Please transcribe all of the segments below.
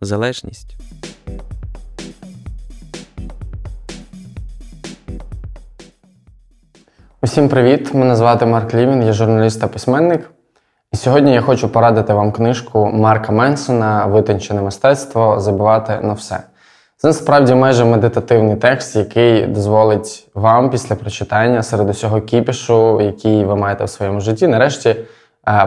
залежність. Усім привіт! Мене звати Марк Лівін, я журналіст та письменник. І сьогодні я хочу порадити вам книжку Марка Менсона Витончене мистецтво забивати на все. Це насправді майже медитативний текст, який дозволить вам після прочитання серед усього кіпішу, який ви маєте в своєму житті, нарешті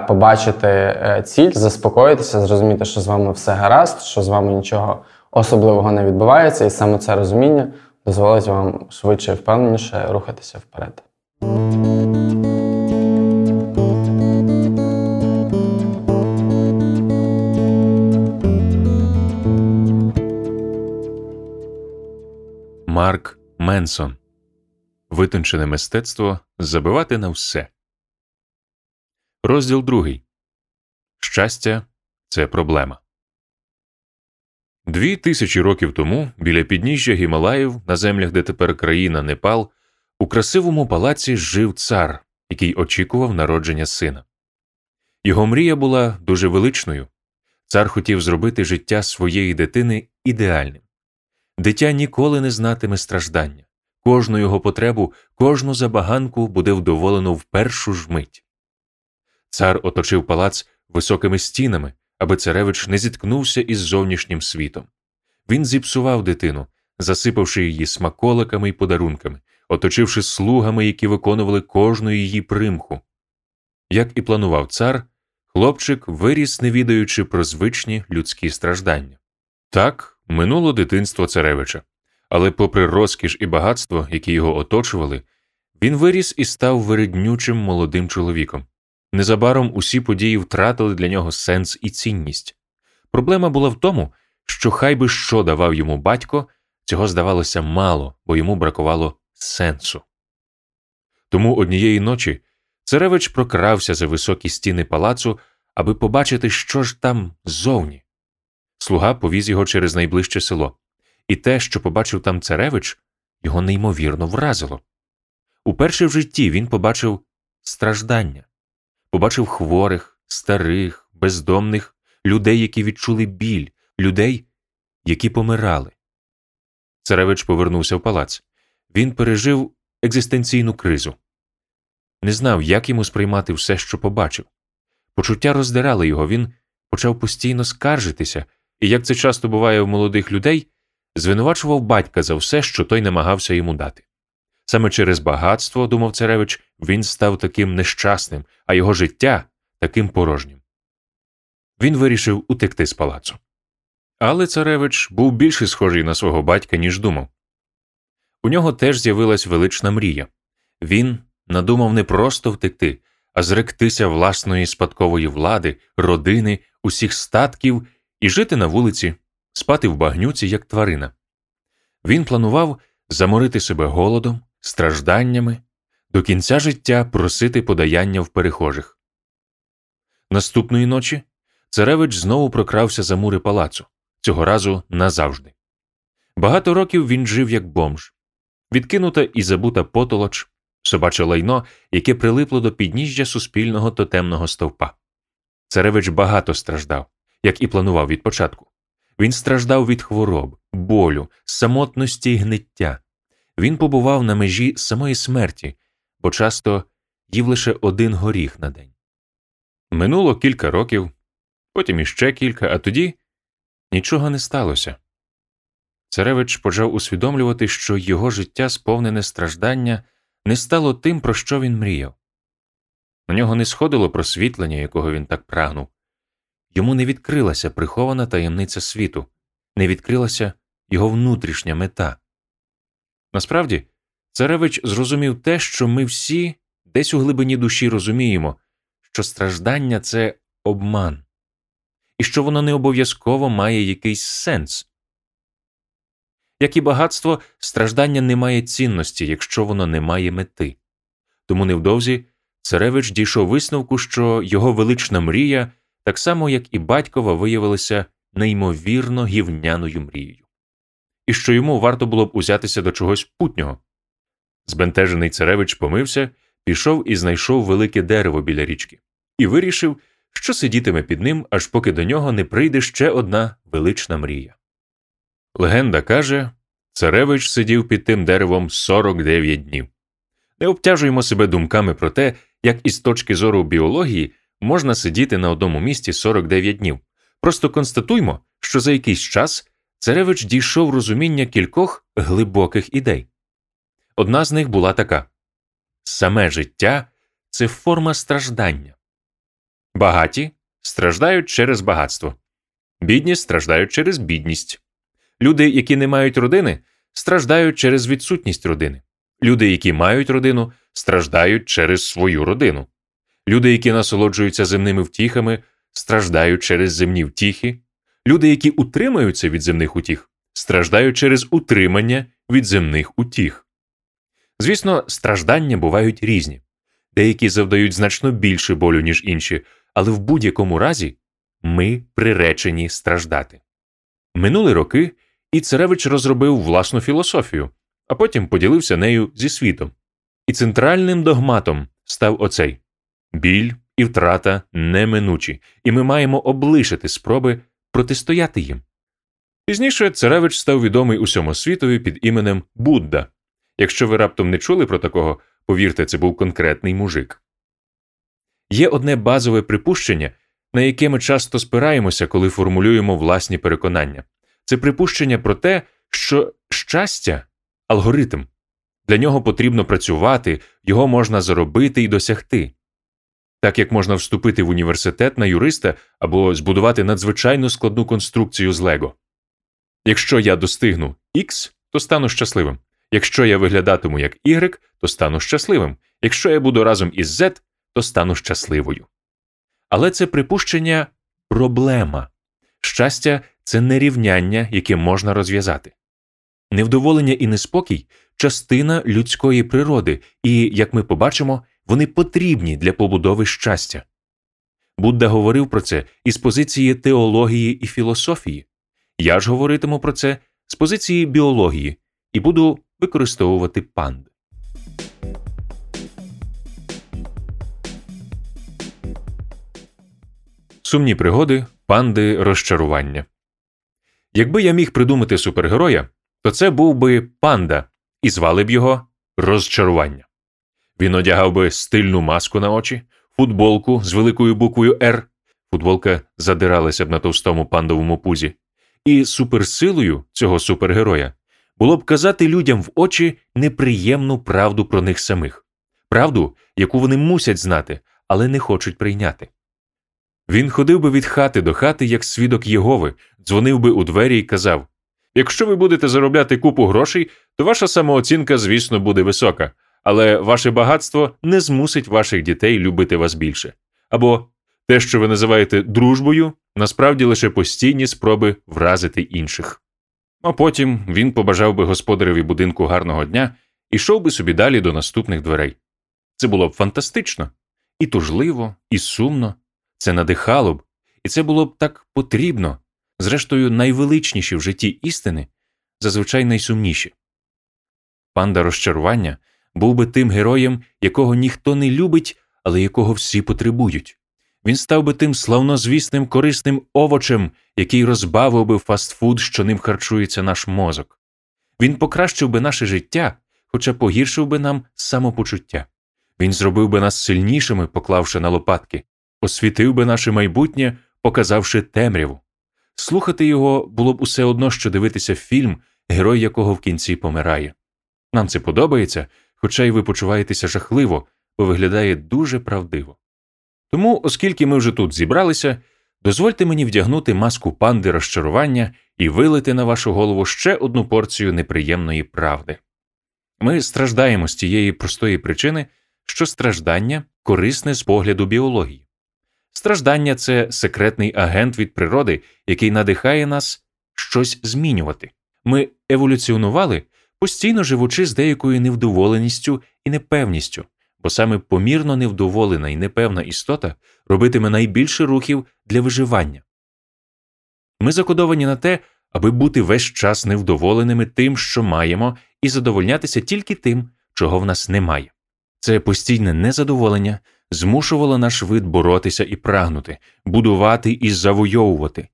побачити е, ціль, заспокоїтися, зрозуміти, що з вами все гаразд, що з вами нічого особливого не відбувається, і саме це розуміння дозволить вам швидше і впевненіше рухатися вперед. Марк Менсон Витончене мистецтво забивати на все. Розділ другий. Щастя це проблема. Дві тисячі років тому біля підніжжя Гімалаїв на землях, де тепер країна Непал, у красивому палаці жив цар, який очікував народження сина. Його мрія була дуже величною. Цар хотів зробити життя своєї дитини ідеальним. Дитя ніколи не знатиме страждання, кожну його потребу, кожну забаганку буде вдоволено в першу ж мить. Цар оточив палац високими стінами, аби царевич не зіткнувся із зовнішнім світом. Він зіпсував дитину, засипавши її смаколиками й подарунками, оточивши слугами, які виконували кожну її примху. Як і планував цар, хлопчик виріс, не відаючи про звичні людські страждання. Так, Минуло дитинство царевича, але, попри розкіш і багатство, які його оточували, він виріс і став вириднючим молодим чоловіком. Незабаром усі події втратили для нього сенс і цінність. Проблема була в тому, що хай би що давав йому батько, цього здавалося мало, бо йому бракувало сенсу. Тому однієї ночі царевич прокрався за високі стіни палацу, аби побачити, що ж там ззовні. Слуга повіз його через найближче село, і те, що побачив там царевич, його неймовірно вразило. Уперше в житті він побачив страждання, побачив хворих, старих, бездомних, людей, які відчули біль, людей, які помирали. Царевич повернувся в палац. Він пережив екзистенційну кризу. Не знав, як йому сприймати все, що побачив. Почуття роздирали його, він почав постійно скаржитися і, як це часто буває в молодих людей, звинувачував батька за все, що той намагався йому дати. Саме через багатство, думав царевич, він став таким нещасним, а його життя таким порожнім. Він вирішив утекти з палацу. Але царевич був більше схожий на свого батька, ніж думав. У нього теж з'явилась велична мрія він надумав не просто втекти, а зректися власної спадкової влади, родини, усіх статків і жити на вулиці, спати в багнюці, як тварина. Він планував заморити себе голодом, стражданнями, до кінця життя просити подаяння в перехожих. Наступної ночі царевич знову прокрався за мури палацу, цього разу назавжди. Багато років він жив як бомж, відкинута і забута потолоч, собаче лайно, яке прилипло до підніжжя суспільного тотемного стовпа. Царевич багато страждав як і планував від початку. Він страждав від хвороб, болю, самотності й гниття. Він побував на межі самої смерті, бо часто їв лише один горіх на день. Минуло кілька років, потім іще кілька, а тоді нічого не сталося. Царевич почав усвідомлювати, що його життя, сповнене страждання, не стало тим, про що він мріяв. У нього не сходило просвітлення, якого він так прагнув. Йому не відкрилася прихована таємниця світу, не відкрилася його внутрішня мета. Насправді, царевич зрозумів те, що ми всі десь у глибині душі розуміємо, що страждання це обман. і що воно не обов'язково має якийсь сенс. Як і багатство, страждання не має цінності, якщо воно не має мети. Тому невдовзі царевич дійшов висновку, що його велична мрія, так само як і батькова, виявилася неймовірно гівняною мрією, і що йому варто було б узятися до чогось путнього. Збентежений царевич помився, пішов і знайшов велике дерево біля річки, і вирішив, що сидітиме під ним, аж поки до нього не прийде ще одна велична мрія. Легенда каже царевич сидів під тим деревом 49 днів. Не обтяжуємо себе думками про те, як із точки зору біології можна сидіти на одному місці 49 днів. Просто констатуймо, що за якийсь час царевич дійшов розуміння кількох глибоких ідей. Одна з них була така саме життя це форма страждання. Багаті страждають через багатство, бідні страждають через бідність. Люди, які не мають родини, страждають через відсутність родини. Люди, які мають родину, страждають через свою родину. Люди, які насолоджуються земними втіхами, страждають через земні втіхи. Люди, які утримуються від земних утіх, страждають через утримання від земних утіх. Звісно, страждання бувають різні, деякі завдають значно більше болю, ніж інші, але в будь-якому разі ми приречені страждати. Минули роки, і царевич розробив власну філософію, а потім поділився нею зі світом. І центральним догматом став оцей біль і втрата неминучі, і ми маємо облишити спроби протистояти їм. Пізніше царевич став відомий усьому світові під іменем Будда. Якщо ви раптом не чули про такого, повірте, це був конкретний мужик. Є одне базове припущення, на яке ми часто спираємося, коли формулюємо власні переконання це припущення про те, що щастя алгоритм. Для нього потрібно працювати, його можна заробити і досягти. Так як можна вступити в університет на юриста або збудувати надзвичайно складну конструкцію з Лего. Якщо я достигну X, то стану щасливим. Якщо я виглядатиму як Y, то стану щасливим. Якщо я буду разом із Z, то стану щасливою. Але це припущення проблема. Щастя це не рівняння, яке можна розв'язати. Невдоволення і неспокій частина людської природи, і, як ми побачимо, вони потрібні для побудови щастя. Будда говорив про це із позиції теології і філософії. Я ж говоритиму про це з позиції біології і буду використовувати панд. Сумні пригоди, панди розчарування. Якби я міг придумати супергероя, то це був би панда, і звали б його розчарування. Він одягав би стильну маску на очі, футболку з великою буквою Р. Футболка задиралася б на товстому пандовому пузі, і суперсилою цього супергероя було б казати людям в очі неприємну правду про них самих, правду, яку вони мусять знати, але не хочуть прийняти. Він ходив би від хати до хати, як свідок Єгови, дзвонив би у двері і казав Якщо ви будете заробляти купу грошей, то ваша самооцінка, звісно, буде висока, але ваше багатство не змусить ваших дітей любити вас більше. Або те, що ви називаєте дружбою, насправді лише постійні спроби вразити інших. А потім він побажав би господареві будинку гарного дня і йшов би собі далі до наступних дверей. Це було б фантастично, і тужливо, і сумно, це надихало б, і це було б так потрібно, зрештою, найвеличніші в житті істини, зазвичай найсумніші. Панда розчарування був би тим героєм, якого ніхто не любить, але якого всі потребують. Він став би тим славнозвісним корисним овочем, який розбавив би фастфуд, що ним харчується наш мозок. Він покращив би наше життя, хоча погіршив би нам самопочуття. Він зробив би нас сильнішими, поклавши на лопатки, освітив би наше майбутнє, показавши темряву. Слухати його було б усе одно, що дивитися фільм, герой якого в кінці помирає. Нам це подобається, хоча й ви почуваєтеся жахливо, бо виглядає дуже правдиво. Тому, оскільки ми вже тут зібралися, дозвольте мені вдягнути маску панди розчарування і вилити на вашу голову ще одну порцію неприємної правди. Ми страждаємо з тієї простої причини, що страждання корисне з погляду біології. Страждання це секретний агент від природи, який надихає нас щось змінювати. Ми еволюціонували, постійно живучи з деякою невдоволеністю і непевністю, бо саме помірно невдоволена і непевна істота робитиме найбільше рухів для виживання. Ми закодовані на те, аби бути весь час невдоволеними тим, що маємо, і задовольнятися тільки тим, чого в нас немає. Це постійне незадоволення змушувало наш вид боротися і прагнути, будувати і завойовувати.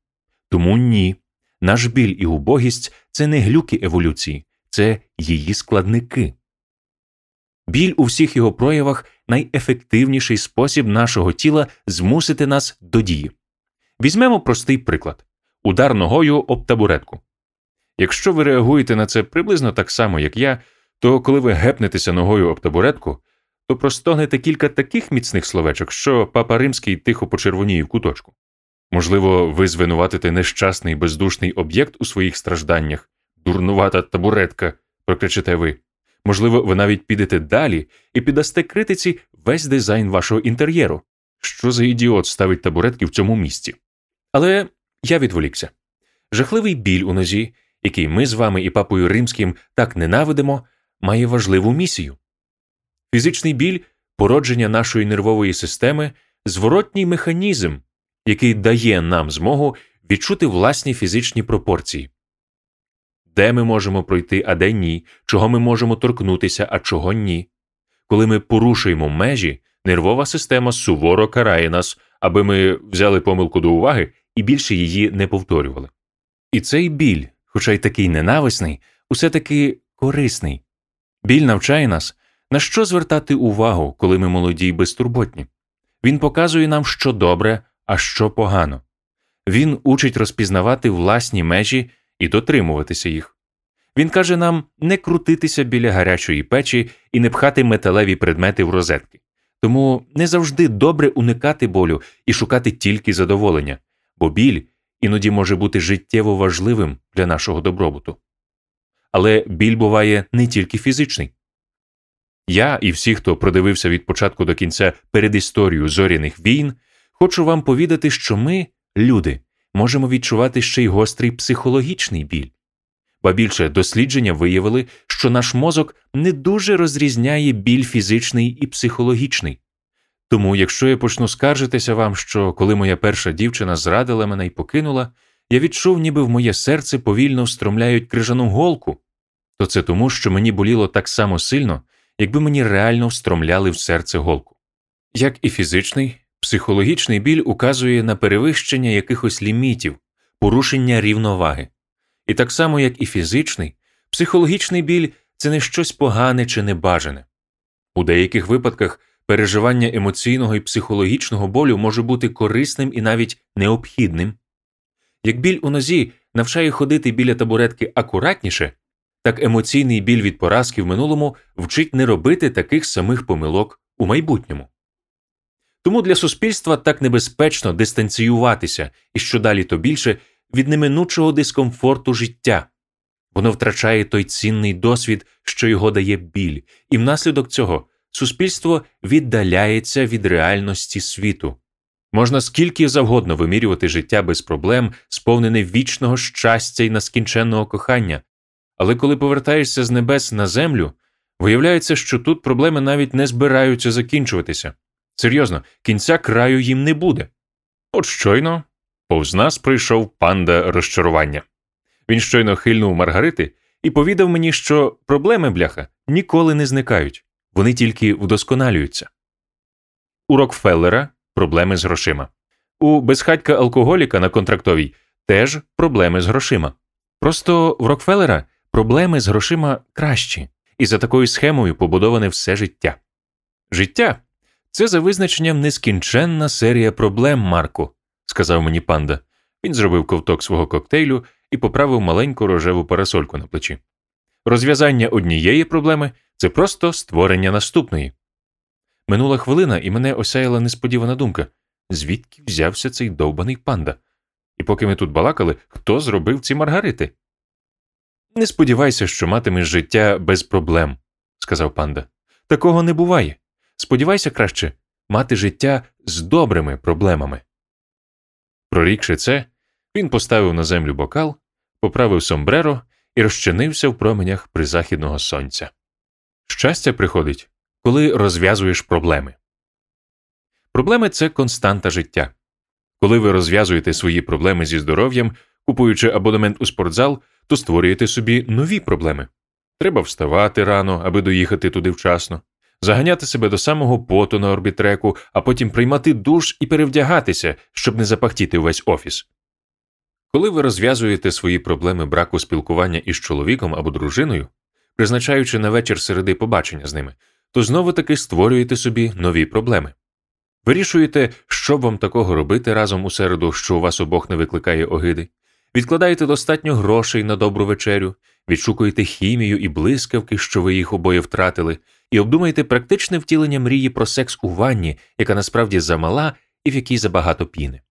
Тому ні, наш біль і убогість це не глюки еволюції, це її складники. Біль у всіх його проявах найефективніший спосіб нашого тіла змусити нас до дії. Візьмемо простий приклад удар ногою об табуретку. Якщо ви реагуєте на це приблизно так само, як я, то коли ви гепнетеся ногою об табуретку, то простогнете кілька таких міцних словечок, що папа римський тихо почервоніє в куточку. Можливо, ви звинуватите нещасний бездушний об'єкт у своїх стражданнях, дурнувата табуретка, прокричите ви. Можливо, ви навіть підете далі і піддасте критиці весь дизайн вашого інтер'єру. Що за ідіот ставить табуретки в цьому місці? Але я відволікся. Жахливий біль у нозі, який ми з вами і папою римським так ненавидимо, має важливу місію. Фізичний біль породження нашої нервової системи зворотній механізм, який дає нам змогу відчути власні фізичні пропорції. Де ми можемо пройти, а де ні, чого ми можемо торкнутися, а чого ні. Коли ми порушуємо межі, нервова система суворо карає нас, аби ми взяли помилку до уваги і більше її не повторювали. І цей біль, хоча й такий ненависний, усе таки корисний. Біль навчає нас, на що звертати увагу, коли ми молоді й безтурботні. Він показує нам, що добре, а що погано. Він учить розпізнавати власні межі і дотримуватися їх. Він каже нам не крутитися біля гарячої печі і не пхати металеві предмети в розетки. Тому не завжди добре уникати болю і шукати тільки задоволення, бо біль іноді може бути життєво важливим для нашого добробуту. Але біль буває не тільки фізичний. Я і всі, хто продивився від початку до кінця перед історію зоряних війн, хочу вам повідати, що ми, люди, можемо відчувати ще й гострий психологічний біль. Ба більше дослідження виявили, що наш мозок не дуже розрізняє біль фізичний і психологічний. Тому, якщо я почну скаржитися вам, що коли моя перша дівчина зрадила мене і покинула, я відчув, ніби в моє серце повільно встромляють крижану голку, то це тому, що мені боліло так само сильно, якби мені реально встромляли в серце голку. Як і фізичний, психологічний біль указує на перевищення якихось лімітів, порушення рівноваги. І так само, як і фізичний, психологічний біль це не щось погане чи небажане. У деяких випадках переживання емоційного і психологічного болю може бути корисним і навіть необхідним. Як біль у нозі навчає ходити біля табуретки акуратніше, так емоційний біль від поразки в минулому вчить не робити таких самих помилок у майбутньому. Тому для суспільства так небезпечно дистанціюватися і що далі то більше від неминучого дискомфорту життя. Воно втрачає той цінний досвід, що його дає біль, і внаслідок цього суспільство віддаляється від реальності світу. Можна скільки завгодно вимірювати життя без проблем, сповнене вічного щастя і нескінченного кохання, але коли повертаєшся з небес на землю, виявляється, що тут проблеми навіть не збираються закінчуватися. Серйозно, кінця краю їм не буде. От щойно повз нас прийшов панда розчарування. Він щойно хильнув Маргарити і повідав мені, що проблеми бляха ніколи не зникають, вони тільки вдосконалюються. У Рокфеллера проблеми з грошима. У безхатька алкоголіка на контрактовій теж проблеми з грошима. Просто в Рокфеллера проблеми з грошима кращі, і за такою схемою побудоване все життя. Життя це за визначенням нескінченна серія проблем, Марку, сказав мені панда. Він зробив ковток свого коктейлю і поправив маленьку рожеву парасольку на плечі. Розв'язання однієї проблеми це просто створення наступної. Минула хвилина, і мене осяяла несподівана думка звідки взявся цей довбаний панда? І поки ми тут балакали, хто зробив ці маргарити? Не сподівайся, що матимеш життя без проблем, сказав панда. Такого не буває. Сподівайся краще, мати життя з добрими проблемами. Прорікши це, він поставив на землю бокал, поправив сомбреро і розчинився в променях призахідного сонця. Щастя приходить, коли розв'язуєш проблеми. Проблеми це константа життя. Коли ви розв'язуєте свої проблеми зі здоров'ям, купуючи абонемент у спортзал, то створюєте собі нові проблеми. Треба вставати рано, аби доїхати туди вчасно, заганяти себе до самого поту на орбітреку, а потім приймати душ і перевдягатися, щоб не запахтіти увесь офіс. Коли ви розв'язуєте свої проблеми браку спілкування із чоловіком або дружиною, призначаючи на вечір середи побачення з ними, то знову таки створюєте собі нові проблеми. Вирішуєте, що вам такого робити разом у середу, що у вас обох не викликає огиди, відкладаєте достатньо грошей на добру вечерю, відшукуєте хімію і блискавки, що ви їх обоє втратили, і обдумаєте практичне втілення мрії про секс у ванні, яка насправді замала і в якій забагато піни.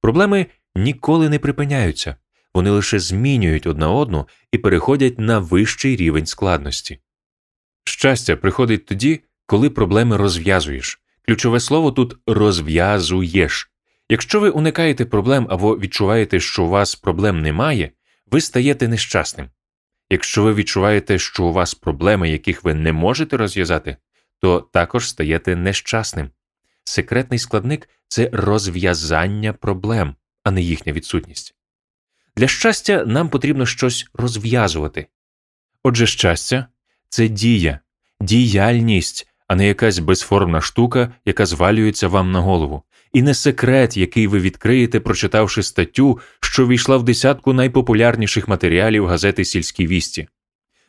Проблеми ніколи не припиняються, вони лише змінюють одна одну і переходять на вищий рівень складності. Щастя приходить тоді, коли проблеми розв'язуєш. Ключове слово тут розв'язуєш. Якщо ви уникаєте проблем або відчуваєте, що у вас проблем немає, ви стаєте нещасним. Якщо ви відчуваєте, що у вас проблеми, яких ви не можете розв'язати, то також стаєте нещасним. Секретний складник це розв'язання проблем, а не їхня відсутність. Для щастя, нам потрібно щось розв'язувати. Отже, щастя це дія, діяльність, а не якась безформна штука, яка звалюється вам на голову, і не секрет, який ви відкриєте, прочитавши статтю, що війшла в десятку найпопулярніших матеріалів газети Сільські вісті.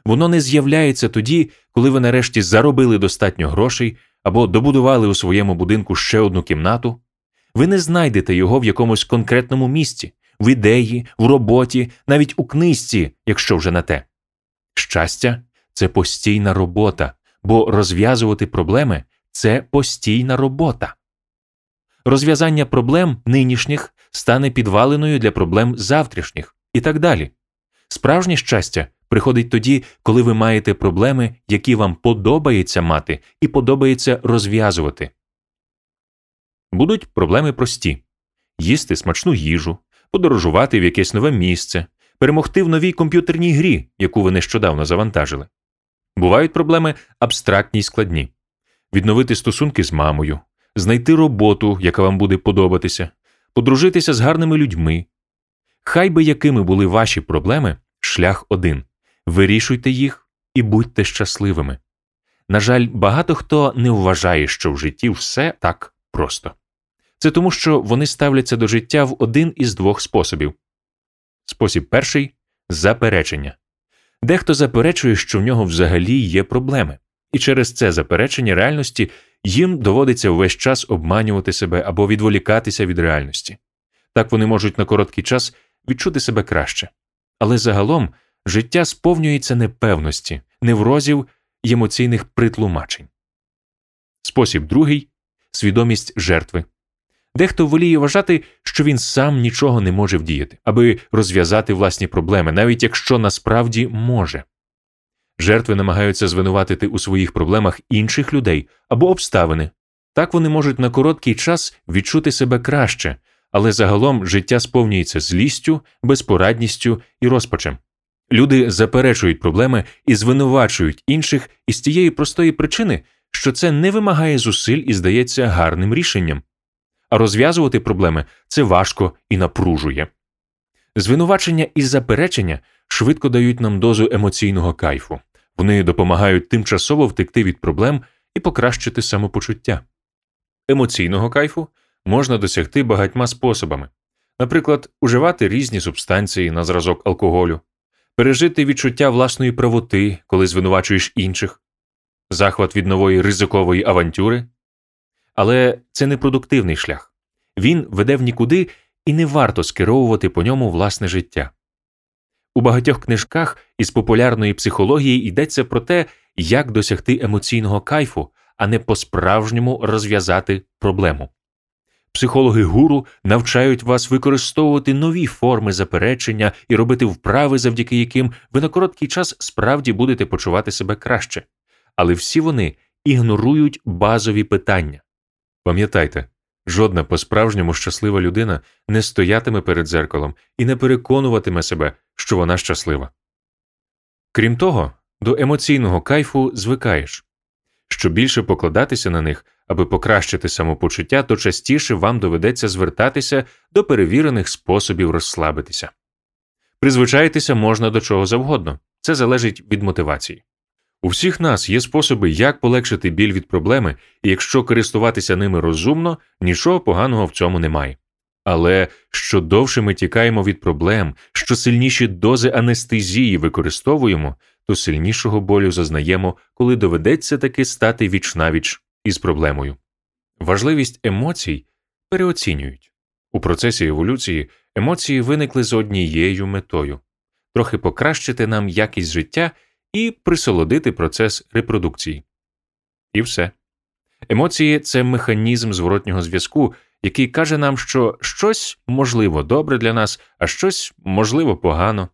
Воно не з'являється тоді, коли ви нарешті заробили достатньо грошей або добудували у своєму будинку ще одну кімнату. Ви не знайдете його в якомусь конкретному місці, в ідеї, в роботі, навіть у книжці, якщо вже на те. Щастя це постійна робота, бо розв'язувати проблеми це постійна робота. Розв'язання проблем нинішніх стане підваленою для проблем завтрашніх і так далі. Справжнє щастя приходить тоді, коли ви маєте проблеми, які вам подобається мати і подобається розв'язувати. Будуть проблеми прості їсти смачну їжу, подорожувати в якесь нове місце, перемогти в новій комп'ютерній грі, яку ви нещодавно завантажили. Бувають проблеми абстрактні й складні відновити стосунки з мамою, знайти роботу, яка вам буде подобатися, подружитися з гарними людьми. Хай би якими були ваші проблеми, шлях один вирішуйте їх і будьте щасливими. На жаль, багато хто не вважає, що в житті все так просто. Це тому, що вони ставляться до життя в один із двох способів. Спосіб перший заперечення. Дехто заперечує, що в нього взагалі є проблеми, і через це заперечення реальності їм доводиться весь час обманювати себе або відволікатися від реальності. Так вони можуть на короткий час відчути себе краще. Але загалом життя сповнюється непевності, неврозів й емоційних притлумачень. Спосіб другий свідомість жертви. Дехто воліє вважати, що він сам нічого не може вдіяти, аби розв'язати власні проблеми, навіть якщо насправді може. Жертви намагаються звинуватити у своїх проблемах інших людей або обставини. Так вони можуть на короткий час відчути себе краще, але загалом життя сповнюється злістю, безпорадністю і розпачем. Люди заперечують проблеми і звинувачують інших із тієї простої причини, що це не вимагає зусиль і здається гарним рішенням. А розв'язувати проблеми це важко і напружує. Звинувачення і заперечення швидко дають нам дозу емоційного кайфу. Вони допомагають тимчасово втекти від проблем і покращити самопочуття. Емоційного кайфу можна досягти багатьма способами, наприклад, уживати різні субстанції на зразок алкоголю, пережити відчуття власної правоти, коли звинувачуєш інших, захват від нової ризикової авантюри. Але це не продуктивний шлях він веде в нікуди і не варто скеровувати по ньому власне життя. У багатьох книжках із популярної психології йдеться про те, як досягти емоційного кайфу, а не по-справжньому розв'язати проблему. Психологи гуру навчають вас використовувати нові форми заперечення і робити вправи, завдяки яким ви на короткий час справді будете почувати себе краще. Але всі вони ігнорують базові питання Пам'ятайте, жодна по-справжньому щаслива людина не стоятиме перед дзеркалом і не переконуватиме себе, що вона щаслива. Крім того, до емоційного кайфу звикаєш. Що більше покладатися на них, аби покращити самопочуття, то частіше вам доведеться звертатися до перевірених способів розслабитися. Призвичаїтися можна до чого завгодно, це залежить від мотивації. У всіх нас є способи, як полегшити біль від проблеми, і якщо користуватися ними розумно, нічого поганого в цьому немає. Але що довше ми тікаємо від проблем, що сильніші дози анестезії використовуємо, то сильнішого болю зазнаємо, коли доведеться таки стати вічнавіч із проблемою. Важливість емоцій переоцінюють. У процесі еволюції емоції виникли з однією метою трохи покращити нам якість життя і присолодити процес репродукції. І все. Емоції це механізм зворотнього зв'язку, який каже нам, що щось можливо добре для нас, а щось можливо погано,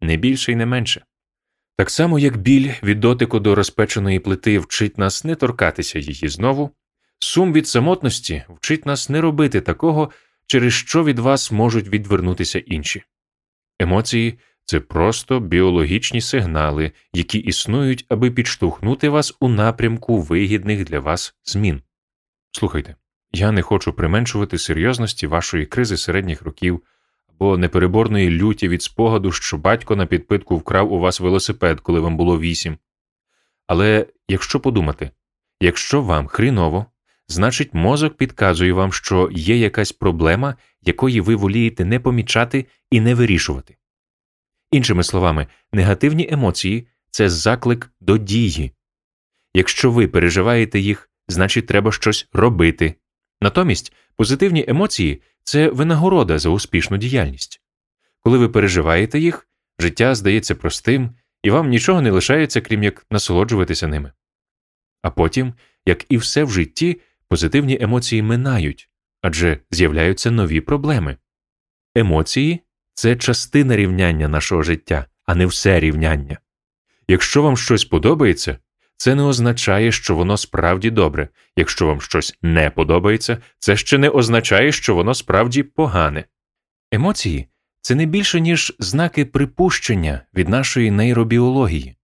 не більше і не менше. Так само, як біль від дотику до розпеченої плити вчить нас не торкатися її знову, сум від самотності вчить нас не робити такого, через що від вас можуть відвернутися інші. Емоції це просто біологічні сигнали, які існують, аби підштовхнути вас у напрямку вигідних для вас змін. Слухайте, я не хочу применшувати серйозності вашої кризи середніх років або непереборної люті від спогаду, що батько на підпитку вкрав у вас велосипед, коли вам було вісім. Але якщо подумати, якщо вам хріново, значить мозок підказує вам, що є якась проблема, якої ви волієте не помічати і не вирішувати. Іншими словами, негативні емоції це заклик до дії. Якщо ви переживаєте їх, значить треба щось робити. Натомість позитивні емоції це винагорода за успішну діяльність. Коли ви переживаєте їх, життя здається простим, і вам нічого не лишається, крім як насолоджуватися ними. А потім, як і все в житті, позитивні емоції минають адже з'являються нові проблеми. Емоції це частина рівняння нашого життя, а не все рівняння. Якщо вам щось подобається, це не означає, що воно справді добре. Якщо вам щось не подобається, це ще не означає, що воно справді погане. Емоції це не більше, ніж знаки припущення від нашої нейробіології,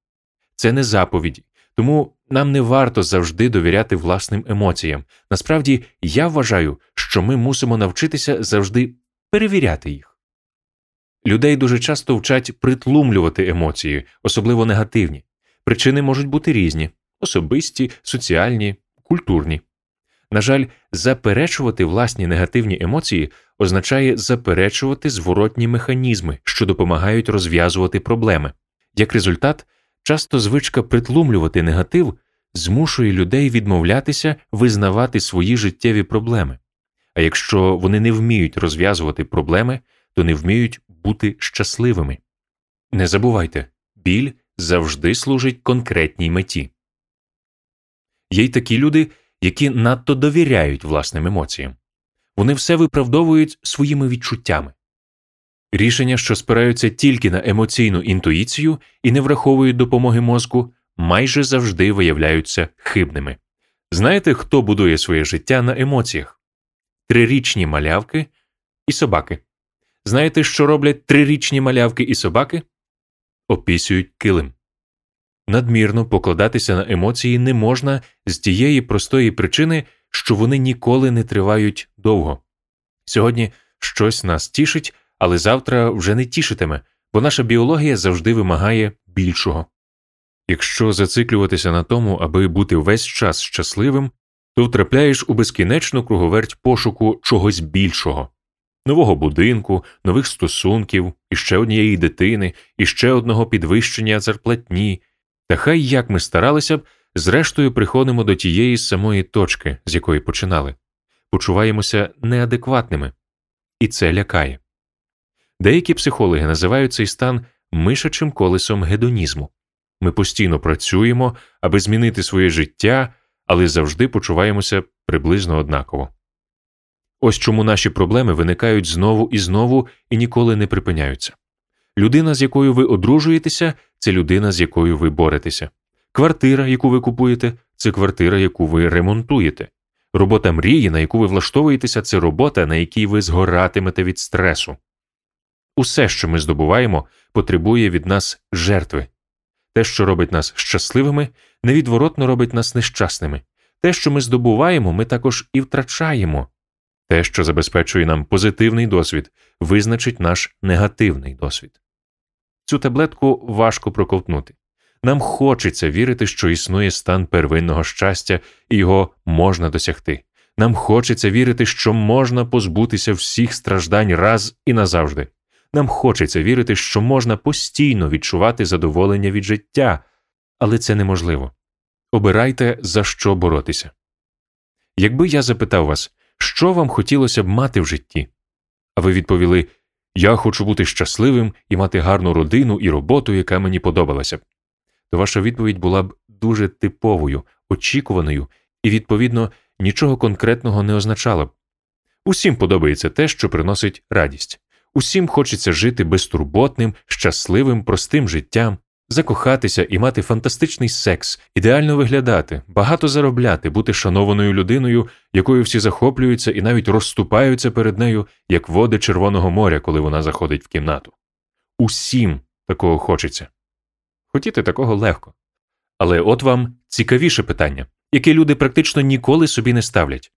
це не заповіді, тому нам не варто завжди довіряти власним емоціям. Насправді, я вважаю, що ми мусимо навчитися завжди перевіряти їх. Людей дуже часто вчать притлумлювати емоції, особливо негативні. Причини можуть бути різні особисті, соціальні, культурні. На жаль, заперечувати власні негативні емоції означає заперечувати зворотні механізми, що допомагають розв'язувати проблеми. Як результат, часто звичка притлумлювати негатив змушує людей відмовлятися визнавати свої життєві проблеми. А якщо вони не вміють розв'язувати проблеми, то не вміють бути щасливими. Не забувайте, біль завжди служить конкретній меті. Є й такі люди, які надто довіряють власним емоціям, вони все виправдовують своїми відчуттями. Рішення, що спираються тільки на емоційну інтуїцію і не враховують допомоги мозку, майже завжди виявляються хибними. Знаєте, хто будує своє життя на емоціях? Трирічні малявки і собаки. Знаєте, що роблять трирічні малявки і собаки? Опісюють килим. Надмірно покладатися на емоції не можна з тієї простої причини, що вони ніколи не тривають довго. Сьогодні щось нас тішить, але завтра вже не тішитиме, бо наша біологія завжди вимагає більшого. Якщо зациклюватися на тому, аби бути весь час щасливим, то втрапляєш у безкінечну круговерть пошуку чогось більшого нового будинку, нових стосунків, іще однієї дитини, іще одного підвищення зарплатні, та хай як ми старалися б, зрештою приходимо до тієї самої точки, з якої починали, почуваємося неадекватними, і це лякає. Деякі психологи називають цей стан мишачим колесом гедонізму. Ми постійно працюємо, аби змінити своє життя, але завжди почуваємося приблизно однаково. Ось чому наші проблеми виникають знову і знову і ніколи не припиняються. Людина, з якою ви одружуєтеся, це людина, з якою ви боретеся. Квартира, яку ви купуєте, це квартира, яку ви ремонтуєте. Робота мрії, на яку ви влаштовуєтеся, це робота, на якій ви згоратимете від стресу. Усе, що ми здобуваємо, потребує від нас жертви. Те, що робить нас щасливими, невідворотно робить нас нещасними. Те, що ми здобуваємо, ми також і втрачаємо. Те, що забезпечує нам позитивний досвід, визначить наш негативний досвід. Цю таблетку важко проковтнути. Нам хочеться вірити, що існує стан первинного щастя і його можна досягти. Нам хочеться вірити, що можна позбутися всіх страждань раз і назавжди. Нам хочеться вірити, що можна постійно відчувати задоволення від життя, але це неможливо. Обирайте, за що боротися. Якби я запитав вас, що вам хотілося б мати в житті, а ви відповіли Я хочу бути щасливим і мати гарну родину і роботу, яка мені подобалася б, то ваша відповідь була б дуже типовою, очікуваною і, відповідно, нічого конкретного не означала б. Усім подобається те, що приносить радість. Усім хочеться жити безтурботним, щасливим, простим життям, закохатися і мати фантастичний секс, ідеально виглядати, багато заробляти, бути шанованою людиною, якою всі захоплюються і навіть розступаються перед нею, як води Червоного моря, коли вона заходить в кімнату. Усім такого хочеться. Хотіти такого легко. Але от вам цікавіше питання, яке люди практично ніколи собі не ставлять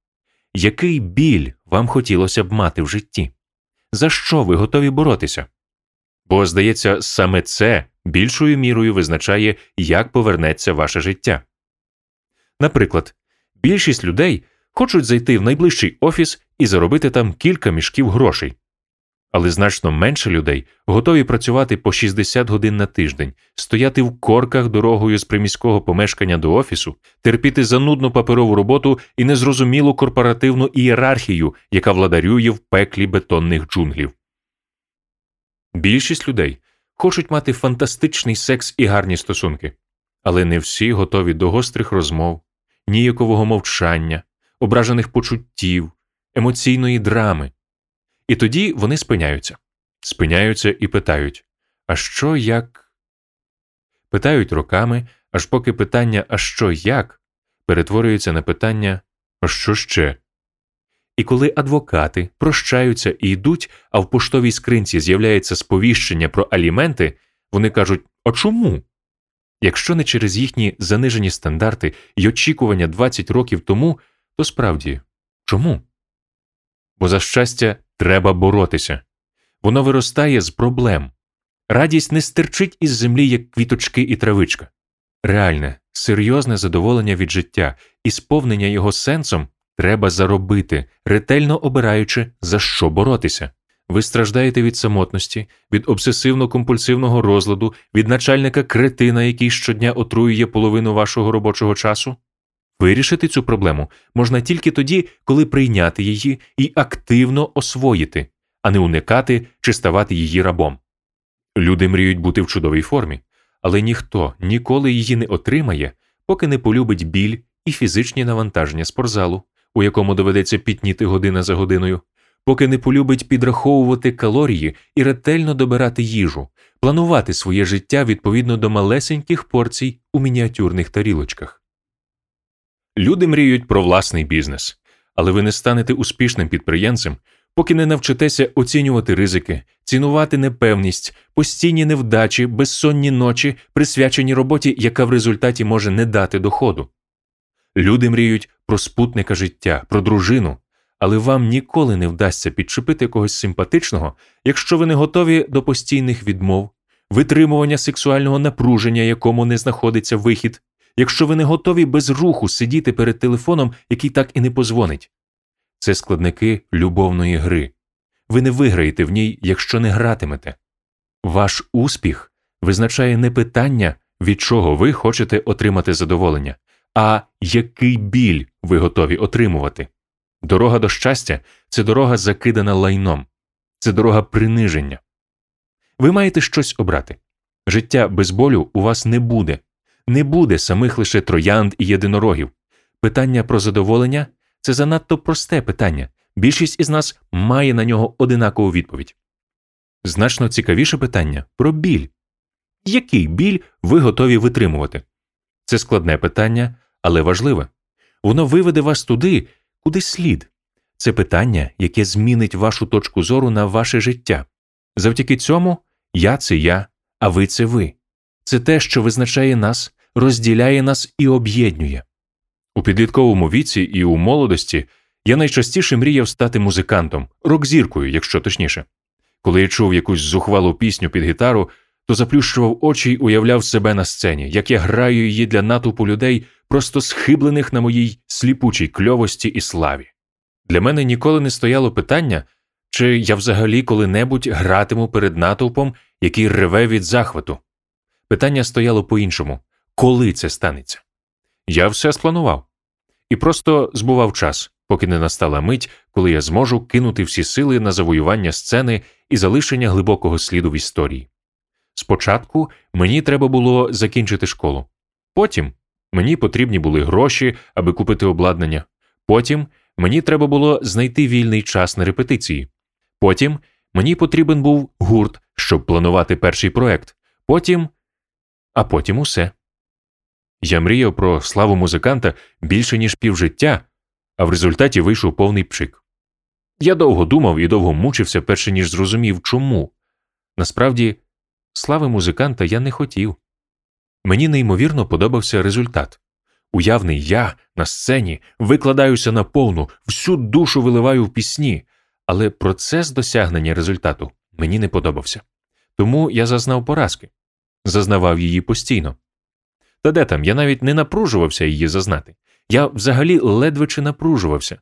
який біль вам хотілося б мати в житті? За що ви готові боротися? Бо, здається, саме це більшою мірою визначає, як повернеться ваше життя. Наприклад, більшість людей хочуть зайти в найближчий офіс і заробити там кілька мішків грошей, але значно менше людей готові працювати по 60 годин на тиждень, стояти в корках дорогою з приміського помешкання до офісу, терпіти занудну паперову роботу і незрозумілу корпоративну ієрархію, яка владарює в пеклі бетонних джунглів. Більшість людей хочуть мати фантастичний секс і гарні стосунки, але не всі готові до гострих розмов, ніякового мовчання, ображених почуттів, емоційної драми. І тоді вони спиняються, спиняються і питають А що як? Питають роками, аж поки питання А що як перетворюється на питання А що ще? І коли адвокати прощаються і йдуть, а в поштовій скринці з'являється сповіщення про аліменти, вони кажуть А чому? Якщо не через їхні занижені стандарти й очікування 20 років тому, то справді чому? Бо за щастя треба боротися. Воно виростає з проблем. Радість не стирчить із землі, як квіточки і травичка. Реальне, серйозне задоволення від життя і сповнення його сенсом треба заробити, ретельно обираючи, за що боротися. Ви страждаєте від самотності, від обсесивно-компульсивного розладу, від начальника кретина, який щодня отруює половину вашого робочого часу. Вирішити цю проблему можна тільки тоді, коли прийняти її і активно освоїти, а не уникати чи ставати її рабом. Люди мріють бути в чудовій формі, але ніхто ніколи її не отримає, поки не полюбить біль і фізичні навантаження спортзалу, у якому доведеться пітніти година за годиною, поки не полюбить підраховувати калорії і ретельно добирати їжу, планувати своє життя відповідно до малесеньких порцій у мініатюрних тарілочках. Люди мріють про власний бізнес, але ви не станете успішним підприємцем, поки не навчитеся оцінювати ризики, цінувати непевність, постійні невдачі, безсонні ночі, присвячені роботі, яка в результаті може не дати доходу. Люди мріють про спутника життя, про дружину, але вам ніколи не вдасться підчепити когось симпатичного, якщо ви не готові до постійних відмов, витримування сексуального напруження, якому не знаходиться вихід, якщо ви не готові без руху сидіти перед телефоном, який так і не позвонить. Це складники любовної гри. Ви не виграєте в ній, якщо не гратимете. Ваш успіх визначає не питання, від чого ви хочете отримати задоволення, а який біль ви готові отримувати. Дорога до щастя це дорога закидана лайном, це дорога приниження. Ви маєте щось обрати. Життя без болю у вас не буде, не буде самих лише троянд і єдинорогів. Питання про задоволення це занадто просте питання. Більшість із нас має на нього одинакову відповідь. Значно цікавіше питання про біль. Який біль ви готові витримувати? Це складне питання, але важливе. Воно виведе вас туди, Куди слід? Це питання, яке змінить вашу точку зору на ваше життя. Завдяки цьому я це я, а ви це ви. Це те, що визначає нас, розділяє нас і об'єднує. У підлітковому віці і у молодості я найчастіше мріяв стати музикантом, рок-зіркою, якщо точніше. Коли я чув якусь зухвалу пісню під гітару, то заплющував очі й уявляв себе на сцені, як я граю її для натовпу людей, просто схиблених на моїй сліпучій кльовості і славі. Для мене ніколи не стояло питання, чи я взагалі коли-небудь гратиму перед натовпом, який реве від захвату. Питання стояло по іншому коли це станеться? Я все спланував і просто збував час, поки не настала мить, коли я зможу кинути всі сили на завоювання сцени і залишення глибокого сліду в історії. Спочатку мені треба було закінчити школу, потім мені потрібні були гроші, аби купити обладнання, потім мені треба було знайти вільний час на репетиції, потім мені потрібен був гурт, щоб планувати перший проект, потім, а потім усе. Я мріяв про славу музиканта більше, ніж півжиття, а в результаті вийшов повний пшик. Я довго думав і довго мучився, перше ніж зрозумів, чому. Насправді, слави музиканта я не хотів. Мені неймовірно подобався результат. Уявний я на сцені викладаюся на повну, всю душу виливаю в пісні, але процес досягнення результату мені не подобався. Тому я зазнав поразки, зазнавав її постійно. Та де там, я навіть не напружувався її зазнати. Я взагалі ледве чи напружувався.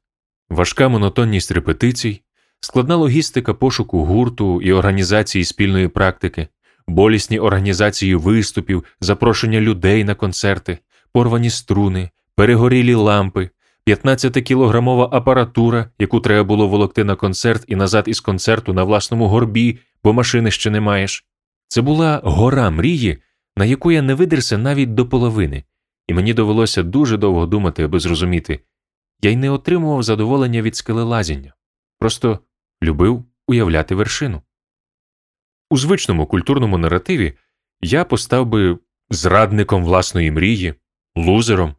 Важка монотонність репетицій, складна логістика пошуку гурту і організації спільної практики, болісні організації виступів, запрошення людей на концерти, порвані струни, перегорілі лампи, 15-кілограмова апаратура, яку треба було волокти на концерт і назад із концерту на власному горбі, бо машини ще не маєш. Це була гора мрії, на яку я не видерся навіть до половини, і мені довелося дуже довго думати, аби зрозуміти я й не отримував задоволення від скелелазіння, просто любив уявляти вершину. У звичному культурному наративі я постав би зрадником власної мрії, лузером.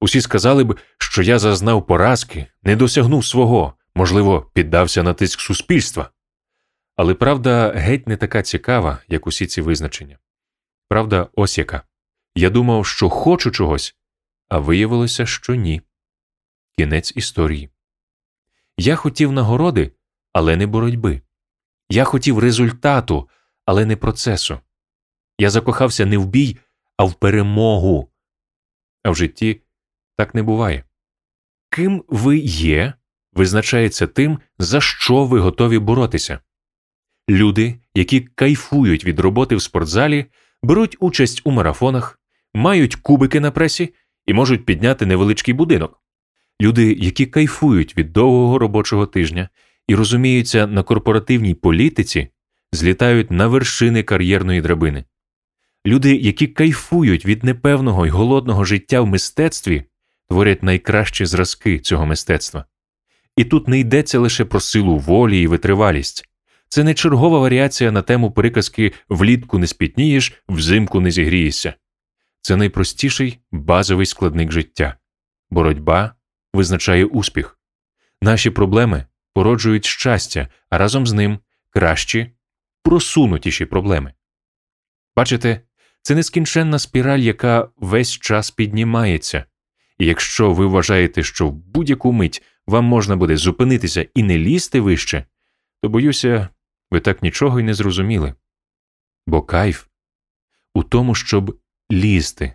Усі сказали б, що я зазнав поразки, не досягнув свого, можливо, піддався на тиск суспільства. Але правда геть не така цікава, як усі ці визначення. Правда, ось яка. Я думав, що хочу чогось, а виявилося, що ні. Кінець історії. Я хотів нагороди, але не боротьби. Я хотів результату, але не процесу. Я закохався не в бій, а в перемогу. А в житті так не буває. Ким ви є, визначається тим, за що ви готові боротися. Люди, які кайфують від роботи в спортзалі, беруть участь у марафонах, мають кубики на пресі і можуть підняти невеличкий будинок. Люди, які кайфують від довгого робочого тижня і розуміються на корпоративній політиці, злітають на вершини кар'єрної драбини. Люди, які кайфують від непевного й голодного життя в мистецтві, творять найкращі зразки цього мистецтва. І тут не йдеться лише про силу волі і витривалість. Це не чергова варіація на тему приказки влітку не спітнієш, взимку не зігрієшся. Це найпростіший базовий складник життя. Боротьба визначає успіх. Наші проблеми породжують щастя, а разом з ним кращі, просунутіші проблеми. Бачите, це нескінченна спіраль, яка весь час піднімається, і якщо ви вважаєте, що в будь-яку мить вам можна буде зупинитися і не лізти вище, то боюся, ви так нічого й не зрозуміли. Бо кайф у тому, щоб лізти.